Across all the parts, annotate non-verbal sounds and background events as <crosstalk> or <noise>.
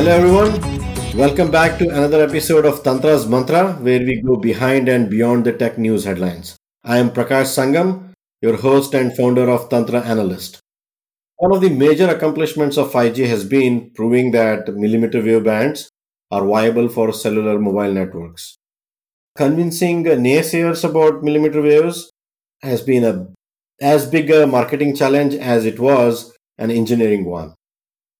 Hello, everyone. Welcome back to another episode of Tantra's Mantra, where we go behind and beyond the tech news headlines. I am Prakash Sangam, your host and founder of Tantra Analyst. One of the major accomplishments of 5G has been proving that millimeter wave bands are viable for cellular mobile networks. Convincing naysayers about millimeter waves has been a as big a marketing challenge as it was an engineering one.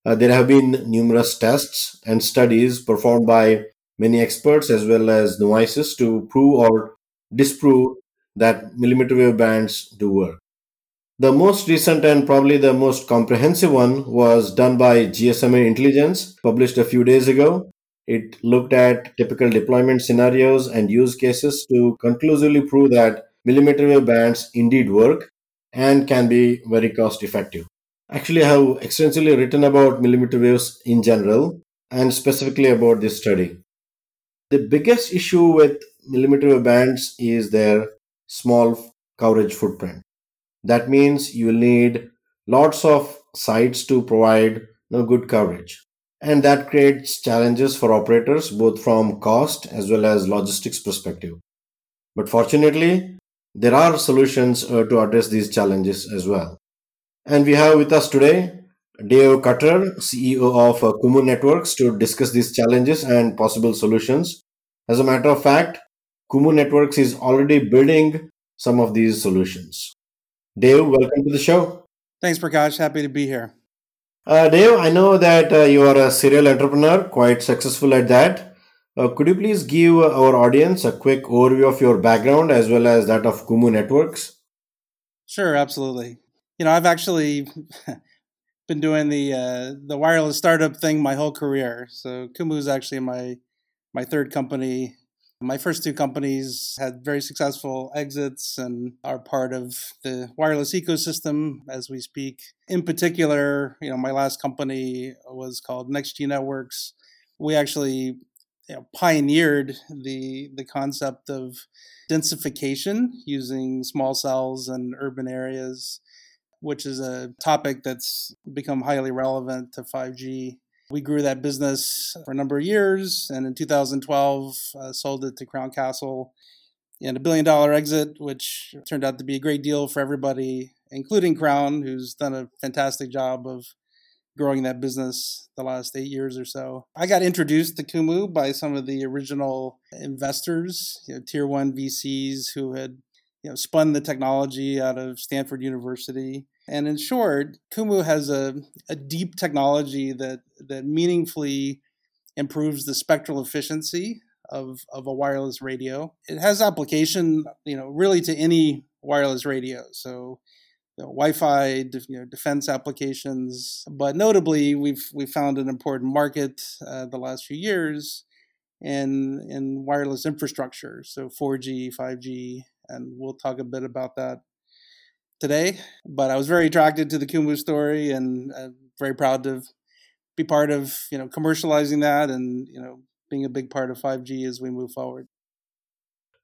Uh, there have been numerous tests and studies performed by many experts as well as novices to prove or disprove that millimeter wave bands do work. The most recent and probably the most comprehensive one was done by GSMA Intelligence, published a few days ago. It looked at typical deployment scenarios and use cases to conclusively prove that millimeter wave bands indeed work and can be very cost effective. Actually, I have extensively written about millimeter waves in general and specifically about this study. The biggest issue with millimeter wave bands is their small coverage footprint. That means you will need lots of sites to provide you know, good coverage. And that creates challenges for operators both from cost as well as logistics perspective. But fortunately, there are solutions uh, to address these challenges as well. And we have with us today Dave Cutter, CEO of uh, Kumu Networks, to discuss these challenges and possible solutions. As a matter of fact, Kumu Networks is already building some of these solutions. Dave, welcome to the show. Thanks, Prakash. Happy to be here. Uh, Dave, I know that uh, you are a serial entrepreneur, quite successful at that. Uh, could you please give our audience a quick overview of your background as well as that of Kumu Networks? Sure, absolutely. You know, I've actually <laughs> been doing the uh, the wireless startup thing my whole career. So Kumu is actually my my third company my first two companies had very successful exits and are part of the wireless ecosystem as we speak. In particular, you know, my last company was called NextG Networks. We actually you know, pioneered the the concept of densification using small cells in urban areas, which is a topic that's become highly relevant to 5G we grew that business for a number of years, and in 2012, uh, sold it to Crown Castle. In a billion dollar exit, which turned out to be a great deal for everybody, including Crown, who's done a fantastic job of growing that business the last eight years or so. I got introduced to Kumu by some of the original investors, you know, tier one VCs who had you know spun the technology out of Stanford University and in short, Kumu has a, a deep technology that, that meaningfully improves the spectral efficiency of, of a wireless radio. It has application, you know, really to any wireless radio. So you know, Wi-Fi, you know, defense applications, but notably, we've we found an important market uh, the last few years in in wireless infrastructure. So 4G, 5G, and we'll talk a bit about that today, but I was very attracted to the Kumu story and I'm very proud to be part of, you know, commercializing that and, you know, being a big part of 5G as we move forward.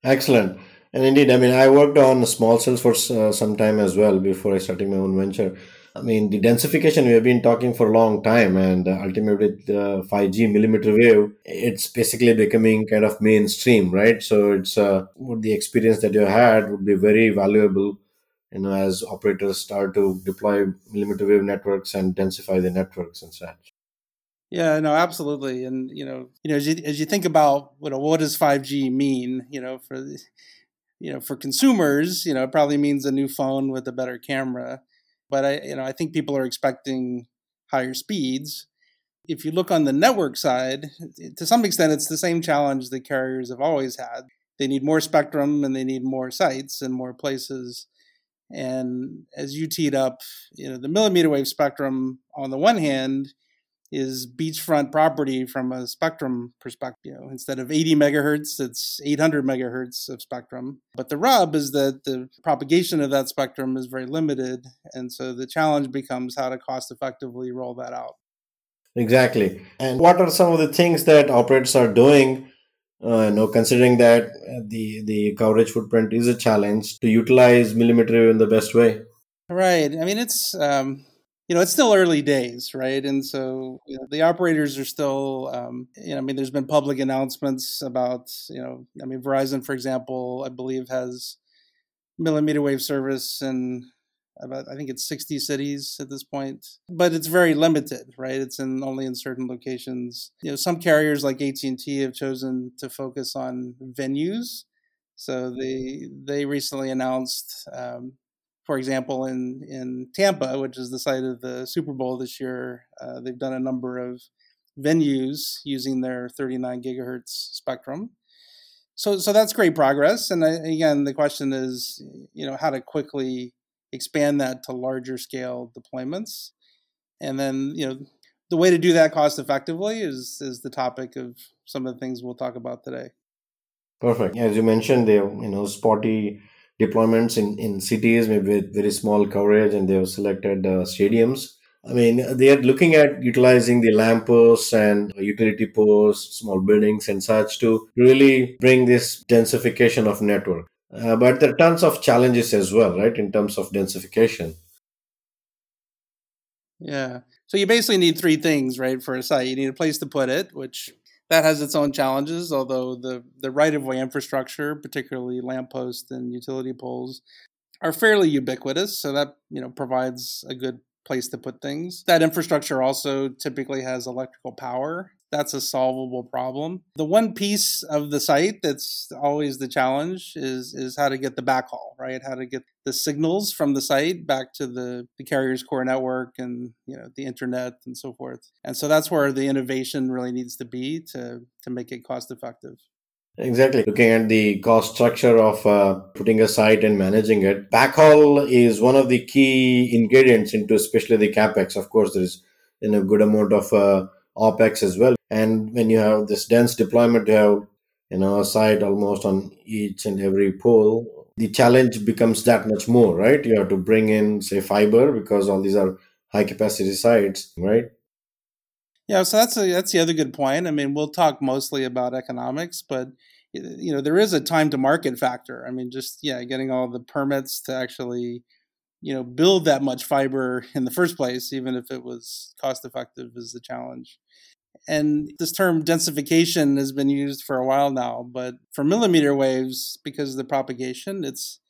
Excellent. And indeed, I mean, I worked on small cells for uh, some time as well before I started my own venture. I mean, the densification we have been talking for a long time, and uh, ultimately, the 5G millimeter wave, it's basically becoming kind of mainstream, right? So, it's uh, the experience that you had would be very valuable you know as operators start to deploy millimeter wave networks and densify the networks and such. Yeah no absolutely. And you know you know as you, as you think about you know what does 5g mean you know for you know for consumers you know it probably means a new phone with a better camera. But i you know i think people are expecting higher speeds. If you look on the network side to some extent it's the same challenge that carriers have always had. They need more spectrum and they need more sites and more places and as you teed up, you know, the millimeter wave spectrum on the one hand is beachfront property from a spectrum perspective. You know, instead of 80 megahertz, it's 800 megahertz of spectrum. But the rub is that the propagation of that spectrum is very limited. And so the challenge becomes how to cost effectively roll that out. Exactly. And what are some of the things that operators are doing uh, no, considering that uh, the the coverage footprint is a challenge to utilize millimeter wave in the best way. Right. I mean, it's um, you know, it's still early days, right? And so you know, the operators are still, um, you know, I mean, there's been public announcements about, you know, I mean, Verizon, for example, I believe has millimeter wave service in about, I think it's 60 cities at this point, but it's very limited, right? It's in only in certain locations. You know, some carriers like AT&T have chosen to focus on venues. So they they recently announced um, for example, in in Tampa, which is the site of the Super Bowl this year, uh, they've done a number of venues using their 39 gigahertz spectrum. So, so that's great progress. And I, again, the question is, you know, how to quickly expand that to larger scale deployments, and then you know, the way to do that cost effectively is is the topic of some of the things we'll talk about today. Perfect. As you mentioned, they have, you know spotty deployments in, in cities, maybe with very small coverage, and they have selected uh, stadiums. I mean, they are looking at utilizing the lampposts and utility posts, small buildings, and such to really bring this densification of network. Uh, but there are tons of challenges as well, right, in terms of densification. Yeah. So you basically need three things, right, for a site. You need a place to put it, which that has its own challenges, although the, the right of way infrastructure, particularly lampposts and utility poles, are fairly ubiquitous. So that you know provides a good place to put things. That infrastructure also typically has electrical power that's a solvable problem. The one piece of the site that's always the challenge is is how to get the backhaul, right? How to get the signals from the site back to the, the carrier's core network and you know the internet and so forth. And so that's where the innovation really needs to be to to make it cost effective. Exactly. Looking at the cost structure of uh, putting a site and managing it, backhaul is one of the key ingredients into especially the capex. Of course, there is in a good amount of uh, opex as well. And when you have this dense deployment you have you know a site almost on each and every pole the challenge becomes that much more right? You have to bring in say fiber because all these are high capacity sites right? Yeah so that's a, that's the other good point. I mean we'll talk mostly about economics but you know there is a time to market factor. I mean just yeah getting all the permits to actually you know build that much fiber in the first place even if it was cost effective is the challenge and this term densification has been used for a while now, but for millimeter waves, because of the propagation, it's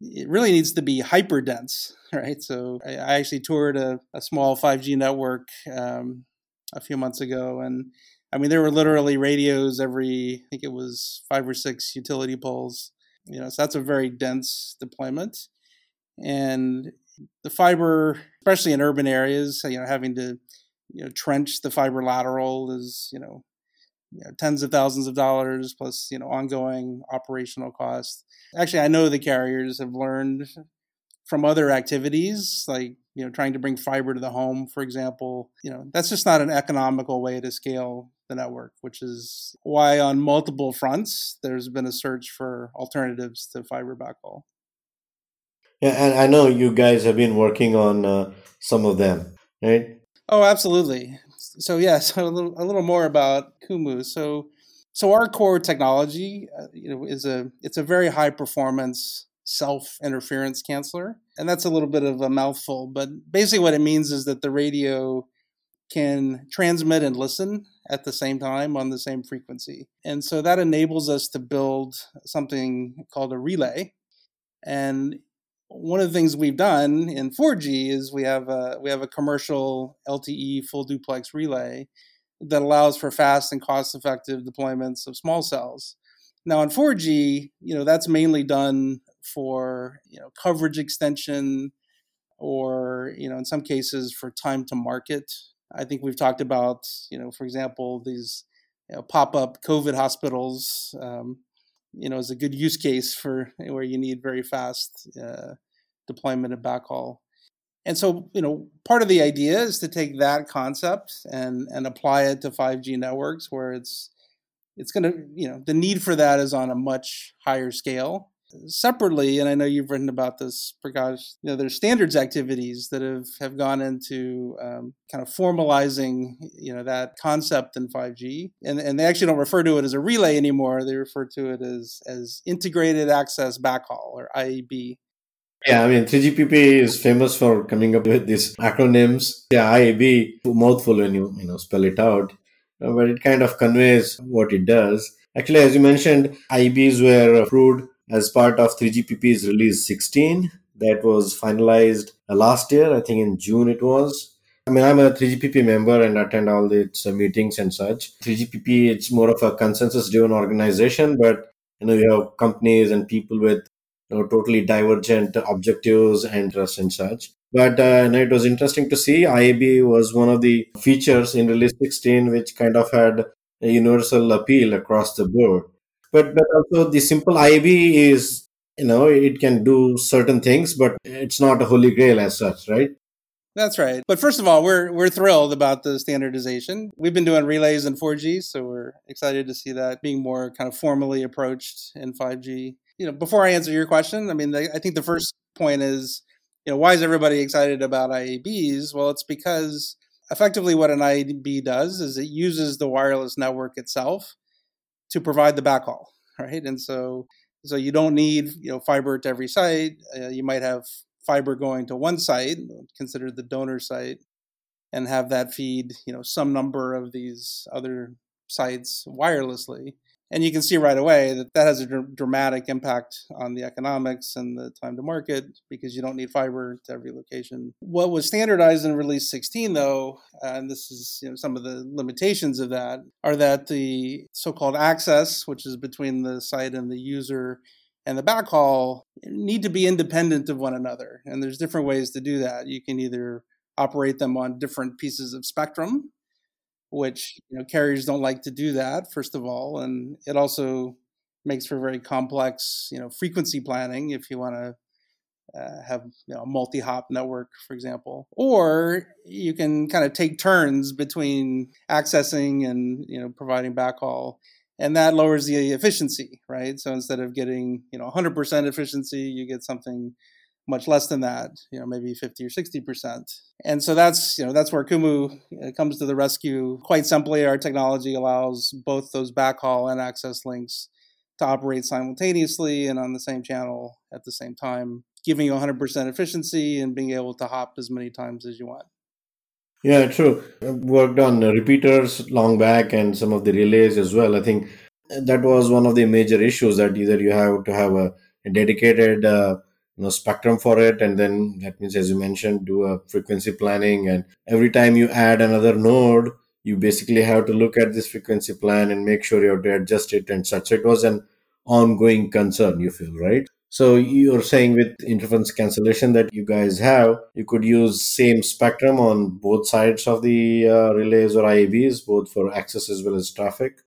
it really needs to be hyper dense, <laughs> right? So I, actually toured a, a, small 5G network um, a few months ago, and I mean there were literally radios every, I think it was five or six utility poles. You know, so that's a very dense deployment, and the fiber, especially in urban areas, you know, having to you know trench the fiber lateral is you know, you know, tens of thousands of dollars plus you know ongoing operational costs. Actually i know the carriers have learned from other activities like you know trying to bring fiber to the home for example. You know that's just not an economical way to scale the network which is why on multiple fronts there's been a search for alternatives to fiber backhaul yeah and i know you guys have been working on uh, some of them right Oh, absolutely. So yeah, <laughs> so a little a little more about Kumu. So so our core technology, uh, you know, is a it's a very high performance self interference canceller, and that's a little bit of a mouthful. But basically, what it means is that the radio can transmit and listen at the same time on the same frequency, and so that enables us to build something called a relay. And one of the things we've done in 4G is we have a we have a commercial LTE full duplex relay that allows for fast and cost effective deployments of small cells. Now in 4G, you know, that's mainly done for, you know, coverage extension or, you know, in some cases for time to market. I think we've talked about, you know, for example, these you know, pop-up COVID hospitals um, you know is a good use case for where you need very fast uh, deployment of backhaul. And so, you know, part of the idea is to take that concept and and apply it to 5G networks where it's it's going to, you know, the need for that is on a much higher scale. Separately, and I know you've written about this, Prakash, you know, there's standards activities that have, have gone into um, kind of formalizing, you know, that concept in 5G. And, and they actually don't refer to it as a relay anymore. They refer to it as, as integrated access backhaul or IAB. Yeah, I mean, 3GPP is famous for coming up with these acronyms. Yeah, IAB, mouthful when you, you know, spell it out, but it kind of conveys what it does. Actually, as you mentioned, IABs were approved as part of 3GPP's release 16 that was finalized uh, last year, I think in June it was. I mean, I'm a 3GPP member and attend all its uh, meetings and such. 3GPP, it's more of a consensus driven organization, but you know, you have companies and people with you know, totally divergent objectives and interests and such. But uh, it was interesting to see IAB was one of the features in release 16 which kind of had a universal appeal across the board. But but also the simple IAB is you know it can do certain things, but it's not a holy grail as such, right? That's right. But first of all, we're we're thrilled about the standardization. We've been doing relays in 4G, so we're excited to see that being more kind of formally approached in 5G. You know, before I answer your question, I mean, the, I think the first point is, you know, why is everybody excited about IABs? Well, it's because effectively what an IAB does is it uses the wireless network itself to provide the backhaul, right? And so so you don't need you know fiber to every site. Uh, you might have fiber going to one site, considered the donor site, and have that feed you know some number of these other sites wirelessly and you can see right away that that has a dr- dramatic impact on the economics and the time to market because you don't need fiber to every location. What was standardized in release 16 though, and this is you know, some of the limitations of that, are that the so-called access, which is between the site and the user, and the backhaul need to be independent of one another. And there's different ways to do that. You can either operate them on different pieces of spectrum which you know carriers don't like to do that first of all and it also makes for very complex you know frequency planning if you want to uh, have you know, a multi-hop network for example. Or you can kind of take turns between accessing and you know providing backhaul and that lowers the efficiency right? So instead of getting you know 100% efficiency you get something much less than that, you know, maybe 50 or 60%. And so that's, you know, that's where Kumu uh, comes to the rescue. Quite simply, our technology allows both those backhaul and access links to operate simultaneously and on the same channel at the same time, giving you 100% efficiency and being able to hop as many times as you want. Yeah, true. I've worked on repeaters long back and some of the relays as well. I think that was one of the major issues that either you have to have a, dedicated uh, you know spectrum for it. And then that means as you mentioned do a frequency planning. And every time you add another node you basically have to look at this frequency plan and make sure you have to adjust it and such. So it was an ongoing concern you feel right? So you're saying with interference cancellation that you guys have you could use same spectrum on both sides of the uh, relays or iabs both for access as well as traffic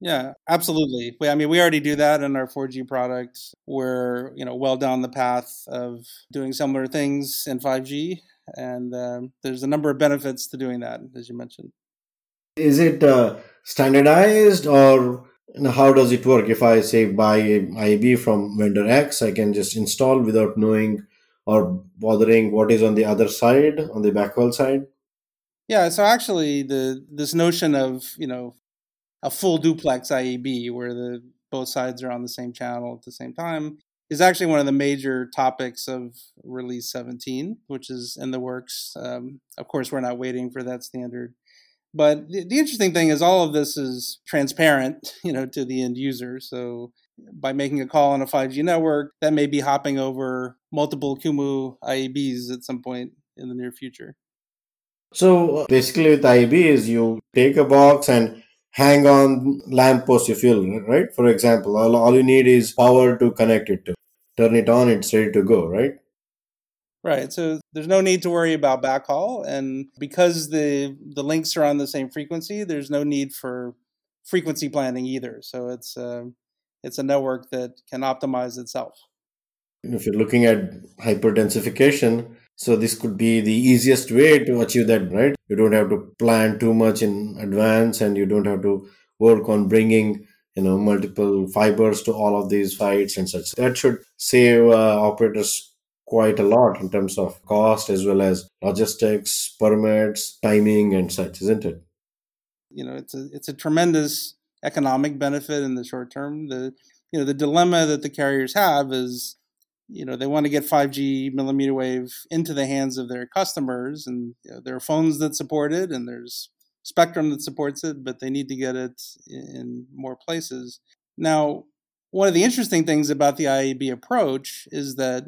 yeah, absolutely. I mean, we already do that in our 4G product. We're you know well down the path of doing similar things in 5G, and um, there's a number of benefits to doing that, as you mentioned. Is it uh, standardized, or you know, how does it work? If I say buy IAB from vendor X, I can just install without knowing or bothering what is on the other side, on the backhaul side. Yeah, so actually, the this notion of you know a full duplex IAB where the both sides are on the same channel at the same time is actually one of the major topics of release 17 which is in the works. Um, of course we're not waiting for that standard. But the, the, interesting thing is all of this is transparent <laughs> you know to the end user. So by making a call on a 5g network that may be hopping over multiple kumu iabs at some point in the near future. So basically with iabs you take a box and hang on lamppost if you feel right? For example all, all you need is power to connect it to. Turn it on it's ready to go right? Right so there's no need to worry about backhaul and because the the links are on the same frequency there's no need for frequency planning either. So it's a, it's a network that can optimize itself. If you're looking at hyperdensification so this could be the easiest way to achieve that, right? You don't have to plan too much in advance and you don't have to work on bringing, you know, multiple fibers to all of these sites and such. That should save uh, operators quite a lot in terms of cost as well as logistics, permits, timing and such, isn't it? You know, it's a it's a tremendous economic benefit in the short term. The you know, the dilemma that the carriers have is you know they want to get 5G millimeter wave into the hands of their customers, and you know, there are phones that support it, and there's spectrum that supports it, but they need to get it in more places. Now, one of the interesting things about the IAB approach is that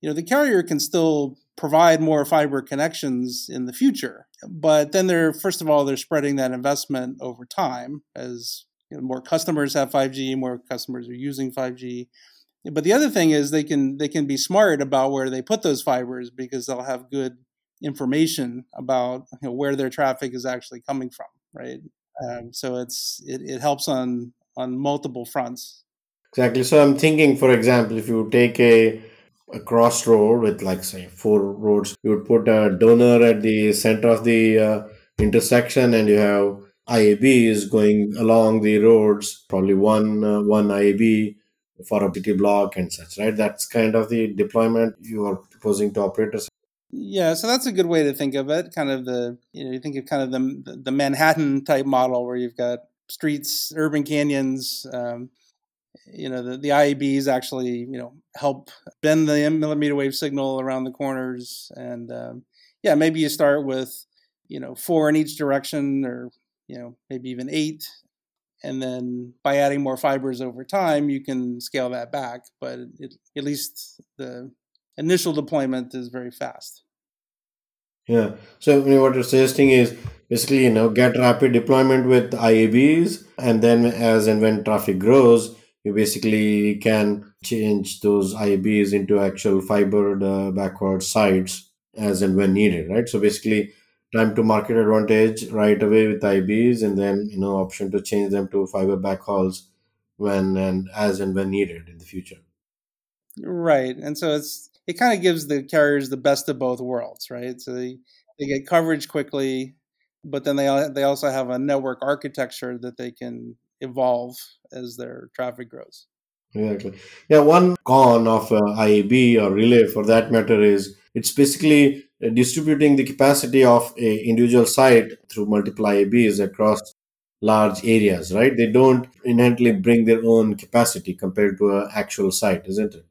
you know the carrier can still provide more fiber connections in the future, but then they're first of all they're spreading that investment over time as you know, more customers have 5G, more customers are using 5G. But the other thing is they can they can be smart about where they put those fibers because they'll have good information about you know, where their traffic is actually coming from, right? Um, so it's it, it helps on on multiple fronts. Exactly. So I'm thinking, for example, if you take a a cross road with like say four roads, you would put a donor at the center of the uh, intersection, and you have IABs going along the roads. Probably one uh, one IAB for a BT block and such. Right. That's kind of the deployment you are proposing to operators. Yeah, so that's a good way to think of it. Kind of the you know you think of kind of the the Manhattan type model where you've got streets, urban canyons. Um, you know the the IABs actually you know help bend the millimeter wave signal around the corners, and um, yeah, maybe you start with you know four in each direction, or you know maybe even eight, and then by adding more fibers over time, you can scale that back. But it, at least the initial deployment is very fast. Yeah. So what you're suggesting is basically, you know, get rapid deployment with IABs, and then as and when traffic grows, you basically can change those IABs into actual fibered uh, backhaul sites as and when needed, right? So basically, time to market advantage right away with IABs and then you know option to change them to fiber backhauls when and as and when needed in the future. Right, and so it's it kind of gives the carriers the best of both worlds, right? So they, they get coverage quickly, but then they they also have a network architecture that they can evolve as their traffic grows. Exactly. Yeah, one con of uh, IAB or relay for that matter is it's basically uh, distributing the capacity of a individual site through multiple IABs across large areas, right? They don't inherently bring their own capacity compared to an actual site, isn't it?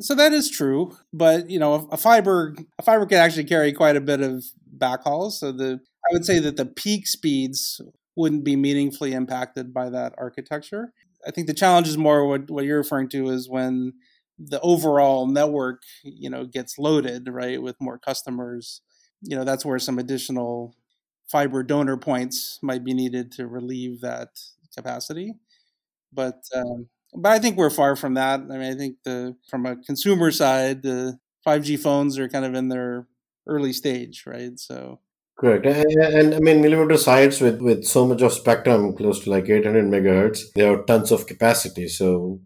So that is true, but you know, a fiber a fiber can actually carry quite a bit of backhaul. So the I would say that the peak speeds wouldn't be meaningfully impacted by that architecture. I think the challenge is more what what you're referring to is when the overall network, you know, gets loaded, right, with more customers. You know, that's where some additional fiber donor points might be needed to relieve that capacity. But um, but I think we're far from that. I mean, I think the from a consumer side, the 5G phones are kind of in their early stage, right? So Correct. And, and, I mean, millimeter sites with, with so much of spectrum, close to like 800 megahertz, they have tons of capacity. So,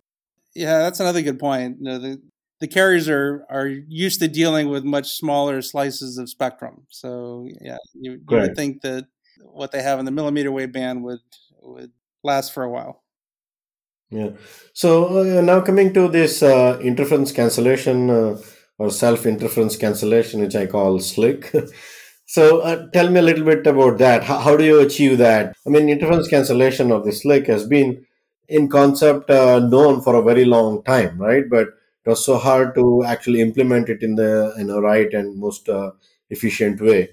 yeah, that's another good point. You know, the, the carriers are, are used to dealing with much smaller slices of spectrum. So, yeah, you, you would think that what they have in the millimeter wave band would, would last for a while. Yeah. So, uh, now coming to this uh, interference cancellation uh, or self interference cancellation, which I call SLIC. <laughs> So uh, tell me a little bit about that. How, how, do you achieve that? I mean, interference cancellation of the SLIC has been in concept uh, known for a very long time, right? But it was so hard to actually implement it in the in know right and most uh, efficient way.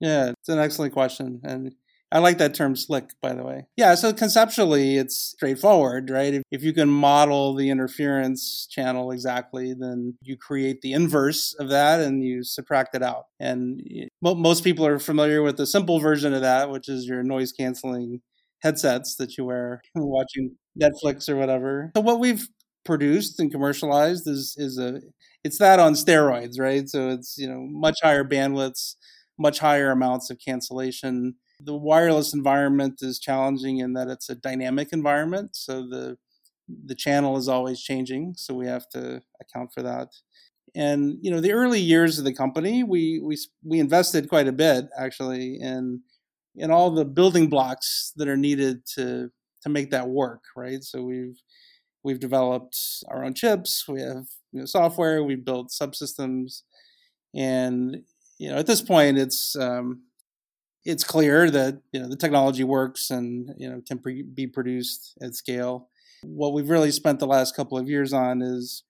Yeah, it's an excellent question, and I like that term "slick." by the way. Yeah, so conceptually, it's straightforward, right? If, if, you can model the interference channel exactly, then you create the inverse of that and you subtract it out. And most people are familiar with the simple version of that, which is your noise canceling headsets that you wear <laughs> watching Netflix or whatever. So, what we've produced and commercialized is is a it's that on steroids, right? So it's you know much higher bandwidths, much higher amounts of cancellation the wireless environment is challenging in that it's a dynamic environment, so the the channel is always changing, so we have to account for that. And you know, the early years of the company, we we we invested quite a bit actually in in all the building blocks that are needed to to make that work, right? So we've we've developed our own chips, we have you know, software, we built subsystems, and you know, at this point, it's um, it's clear that you know the technology works and you know can pre- be produced at scale. What we've really spent the last couple of years on is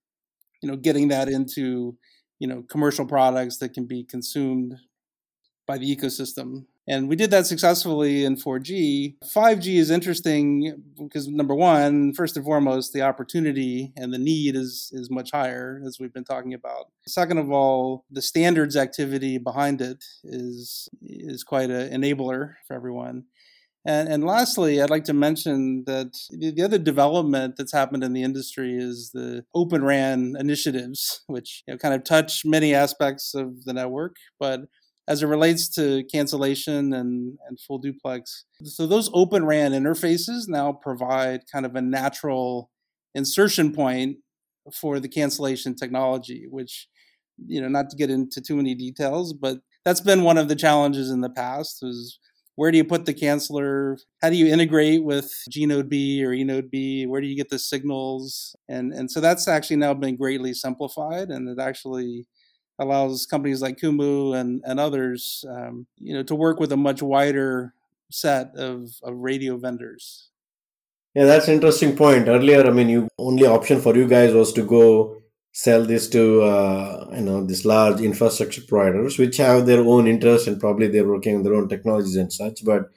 you know getting that into you know commercial products that can be consumed by the ecosystem and we did that successfully in 4G. 5G is interesting because number one, first and foremost, the opportunity and the need is is much higher, as we've been talking about. Second of all, the standards activity behind it is is quite an enabler for everyone. And, and lastly, I'd like to mention that the other development that's happened in the industry is the Open RAN initiatives, which you know, kind of touch many aspects of the network, but as it relates to cancellation and, and full duplex. So those open RAN interfaces now provide kind of a natural insertion point for the cancellation technology, which, you know, not to get into too many details, but that's been one of the challenges in the past is where do you put the canceller? How do you integrate with gNodeB or eNodeB? Where do you get the signals? And and so that's actually now been greatly simplified, and it actually allows companies like Kumu and, and others, um, you know, to work with a much wider set of, of radio vendors. Yeah, that's an interesting point. Earlier, I mean, you only option for you guys was to go sell this to uh, you know these large infrastructure providers, which have their own interest and probably they're working on their own technologies and such. But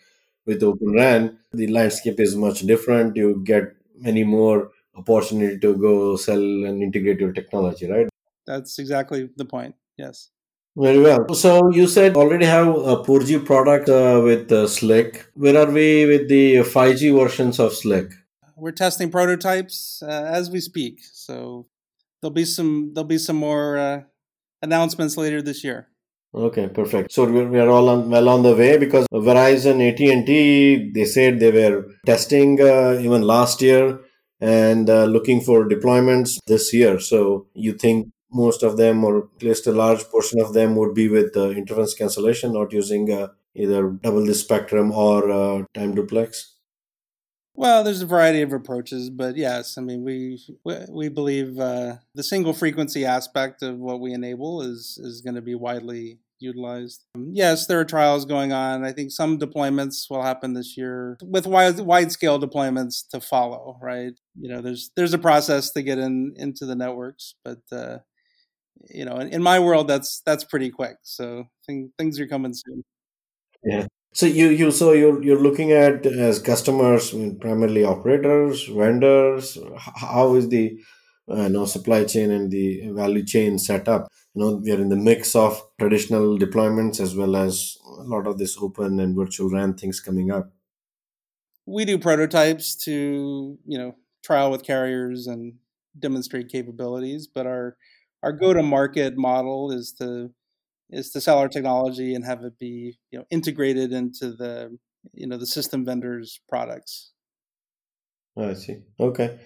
with Open RAN, the landscape is much different. You get many more opportunity to go sell and integrate your technology, right? That's exactly the point. Yes. Very well. So you said already have a 4G product uh, with uh, SLIC. Where are we with the 5G versions of Slick? We're testing prototypes uh, as we speak. So there'll be some there'll be some more uh, announcements later this year. Okay, perfect. So we are all on, well on the way because Verizon, AT and T, they said they were testing uh, even last year and uh, looking for deployments this year. So you think most of them, or at least a large portion of them, would be with uh, interference cancellation, not using uh, either double the spectrum or uh, time duplex? Well, there's a variety of approaches, but yes, I mean we we believe uh, the single frequency aspect of what we enable is is going to be widely utilized. Um, yes, there are trials going on. I think some deployments will happen this year with wide wide scale deployments to follow. Right? You know, there's there's a process to get in into the networks, but uh, you know, in, in my world, that's that's pretty quick. So thing, things are coming soon. Yeah. So you you so you're you're looking at as customers primarily operators, vendors. How is the uh, you know supply chain and the value chain set up? You know we are in the mix of traditional deployments as well as a lot of this open and virtual RAN things coming up. We do prototypes to you know trial with carriers and demonstrate capabilities, but our our go to market model is to is to sell our technology and have it be you know integrated into the you know the system vendors products. I see. Okay.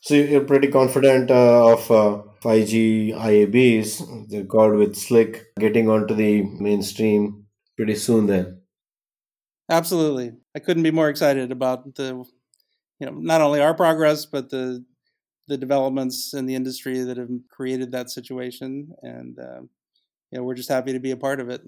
So you're pretty confident uh, of uh, 5g iabs the called with Slick, getting onto the mainstream pretty soon then? Absolutely. I couldn't be more excited about the you know not only our progress but the the developments in the industry that have created that situation, and uh, you know, we're just happy to be a part of it.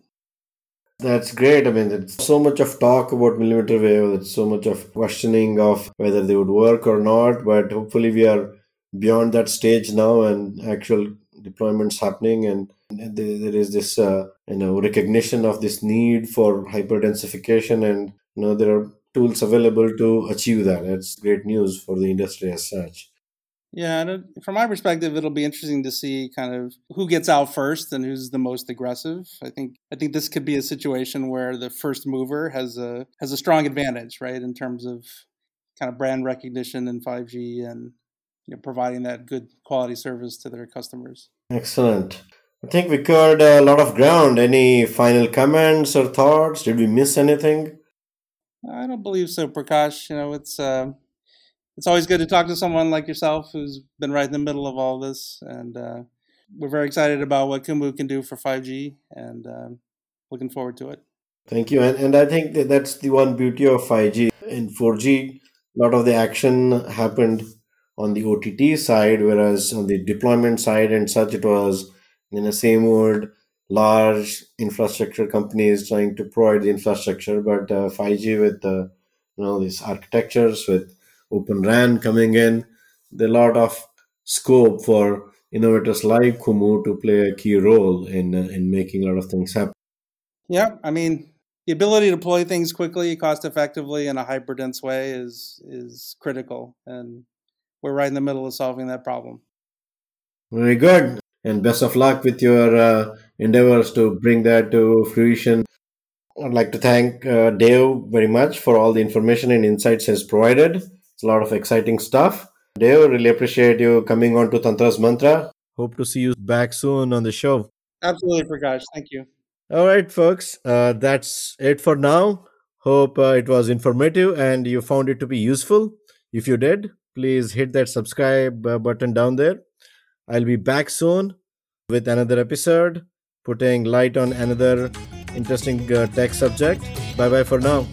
That's great. I mean, there's so much of talk about millimeter wave. There's so much of questioning of whether they would work or not. But hopefully, we are beyond that stage now, and actual deployments happening, and there is this uh, you know recognition of this need for hyperdensification, and you know there are tools available to achieve that. It's great news for the industry as such. Yeah, and from my perspective, it'll be interesting to see kind of who gets out first and who's the most aggressive. I think I think this could be a situation where the first mover has a has a strong advantage, right, in terms of kind of brand recognition in 5G and you know, providing that good quality service to their customers. Excellent. I think we covered a lot of ground. Any final comments or thoughts? Did we miss anything? I don't believe so, Prakash. You know, it's. Uh, it's always good to talk to someone like yourself who's been right in the middle of all this. And uh, we're very excited about what Kumu can do for 5G and uh, looking forward to it. Thank you. And, and I think that that's the one beauty of 5G. In 4G, a lot of the action happened on the OTT side, whereas on the deployment side and such, it was in the same word, large infrastructure companies trying to provide the infrastructure. But uh, 5G with the you know these architectures with Open RAN coming in, there a lot of scope for innovators like Kumu to play a key role in uh, in making a lot of things happen. Yeah, I mean, the ability to deploy things quickly, cost effectively, in a hyper dense way is is critical, and we're right in the middle of solving that problem. Very good, and best of luck with your uh, endeavors to bring that to fruition. I'd like to thank uh, Dave very much for all the information and insights he's provided. It's a lot of exciting stuff. Dave, really appreciate you coming on to Tantra's Mantra. Hope to see you back soon on the show. Absolutely, Prakash. Thank you. All right, folks, uh, that's it for now. Hope uh, it was informative and you found it to be useful. If you did, please hit that subscribe uh, button down there. I'll be back soon with another episode, putting light on another interesting uh, tech subject. Bye bye for now.